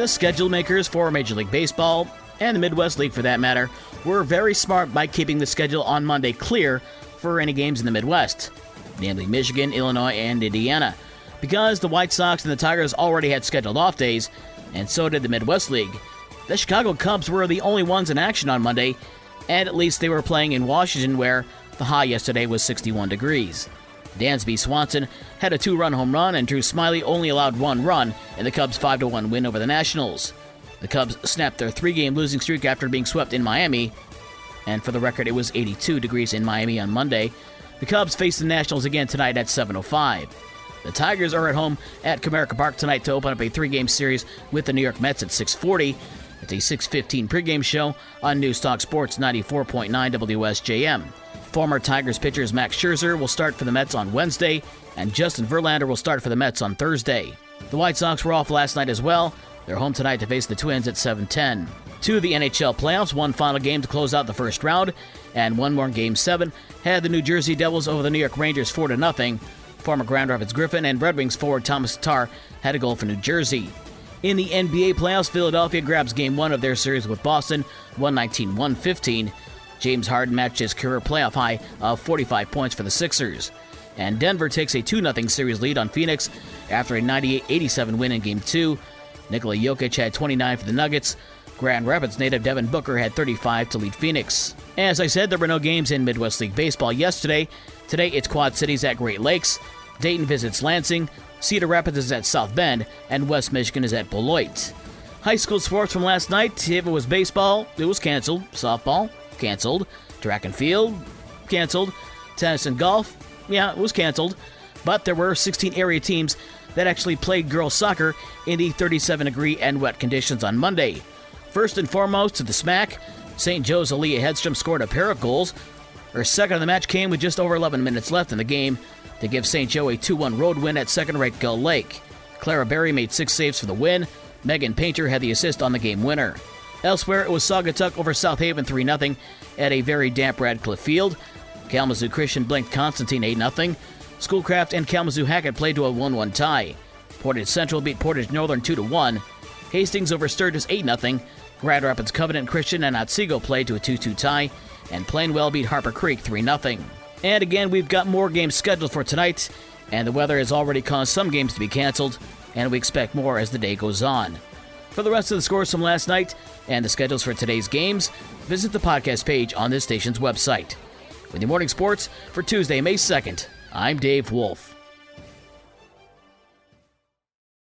The schedule makers for Major League Baseball, and the Midwest League for that matter, were very smart by keeping the schedule on Monday clear for any games in the Midwest, namely Michigan, Illinois, and Indiana, because the White Sox and the Tigers already had scheduled off days, and so did the Midwest League. The Chicago Cubs were the only ones in action on Monday, and at least they were playing in Washington where the high yesterday was 61 degrees. Dansby Swanson had a two run home run, and Drew Smyly only allowed one run in the Cubs' 5 1 win over the Nationals. The Cubs snapped their three game losing streak after being swept in Miami, and for the record, it was 82 degrees in Miami on Monday. The Cubs face the Nationals again tonight at 7:05. The Tigers are at home at Comerica Park tonight to open up a three-game series with the New York Mets at 6:40. It's a 6:15 pregame show on Newstalk Sports 94.9 WSJM. Former Tigers pitchers Max Scherzer will start for the Mets on Wednesday, and Justin Verlander will start for the Mets on Thursday. The White Sox were off last night as well. They're home tonight to face the Twins at 7:10. Two of the NHL playoffs, one final game to close out the first round, and one more in game 7 had the New Jersey Devils over the New York Rangers 4 0. Former Grand Rapids Griffin and Red Wings forward Thomas Tatar had a goal for New Jersey. In the NBA playoffs, Philadelphia grabs game 1 of their series with Boston, 119-115. James Harden matched his career playoff high of 45 points for the Sixers. And Denver takes a 2 0 series lead on Phoenix after a 98 87 win in Game 2. Nikola Jokic had 29 for the Nuggets. Grand Rapids native Devin Booker had 35 to lead Phoenix. As I said, there were no games in Midwest League Baseball yesterday. Today, it's Quad Cities at Great Lakes. Dayton visits Lansing. Cedar Rapids is at South Bend. And West Michigan is at Beloit. High school sports from last night. If it was baseball, it was canceled. Softball, canceled. Track and field, canceled. Tennis and golf, yeah, it was canceled. But there were 16 area teams that actually played girls soccer in the 37 degree and wet conditions on Monday. First and foremost to the smack, St. Joe's Aaliyah Hedstrom scored a pair of goals. Her second of the match came with just over 11 minutes left in the game to give St. Joe a 2 1 road win at second rate Gull Lake. Clara Berry made six saves for the win. Megan Painter had the assist on the game winner. Elsewhere, it was Saugatuck over South Haven 3 0 at a very damp Radcliffe Field. Kalamazoo Christian blinked Constantine 8 0. Schoolcraft and Kalamazoo Hackett played to a 1 1 tie. Portage Central beat Portage Northern 2 1. Hastings over Sturgis 8 0. Grand Rapids Covenant Christian and Otsego played to a 2 2 tie. And Plainwell beat Harper Creek 3 0. And again, we've got more games scheduled for tonight, and the weather has already caused some games to be canceled, and we expect more as the day goes on. For the rest of the scores from last night and the schedules for today's games, visit the podcast page on this station's website. With your morning sports for Tuesday, May 2nd, I'm Dave Wolf.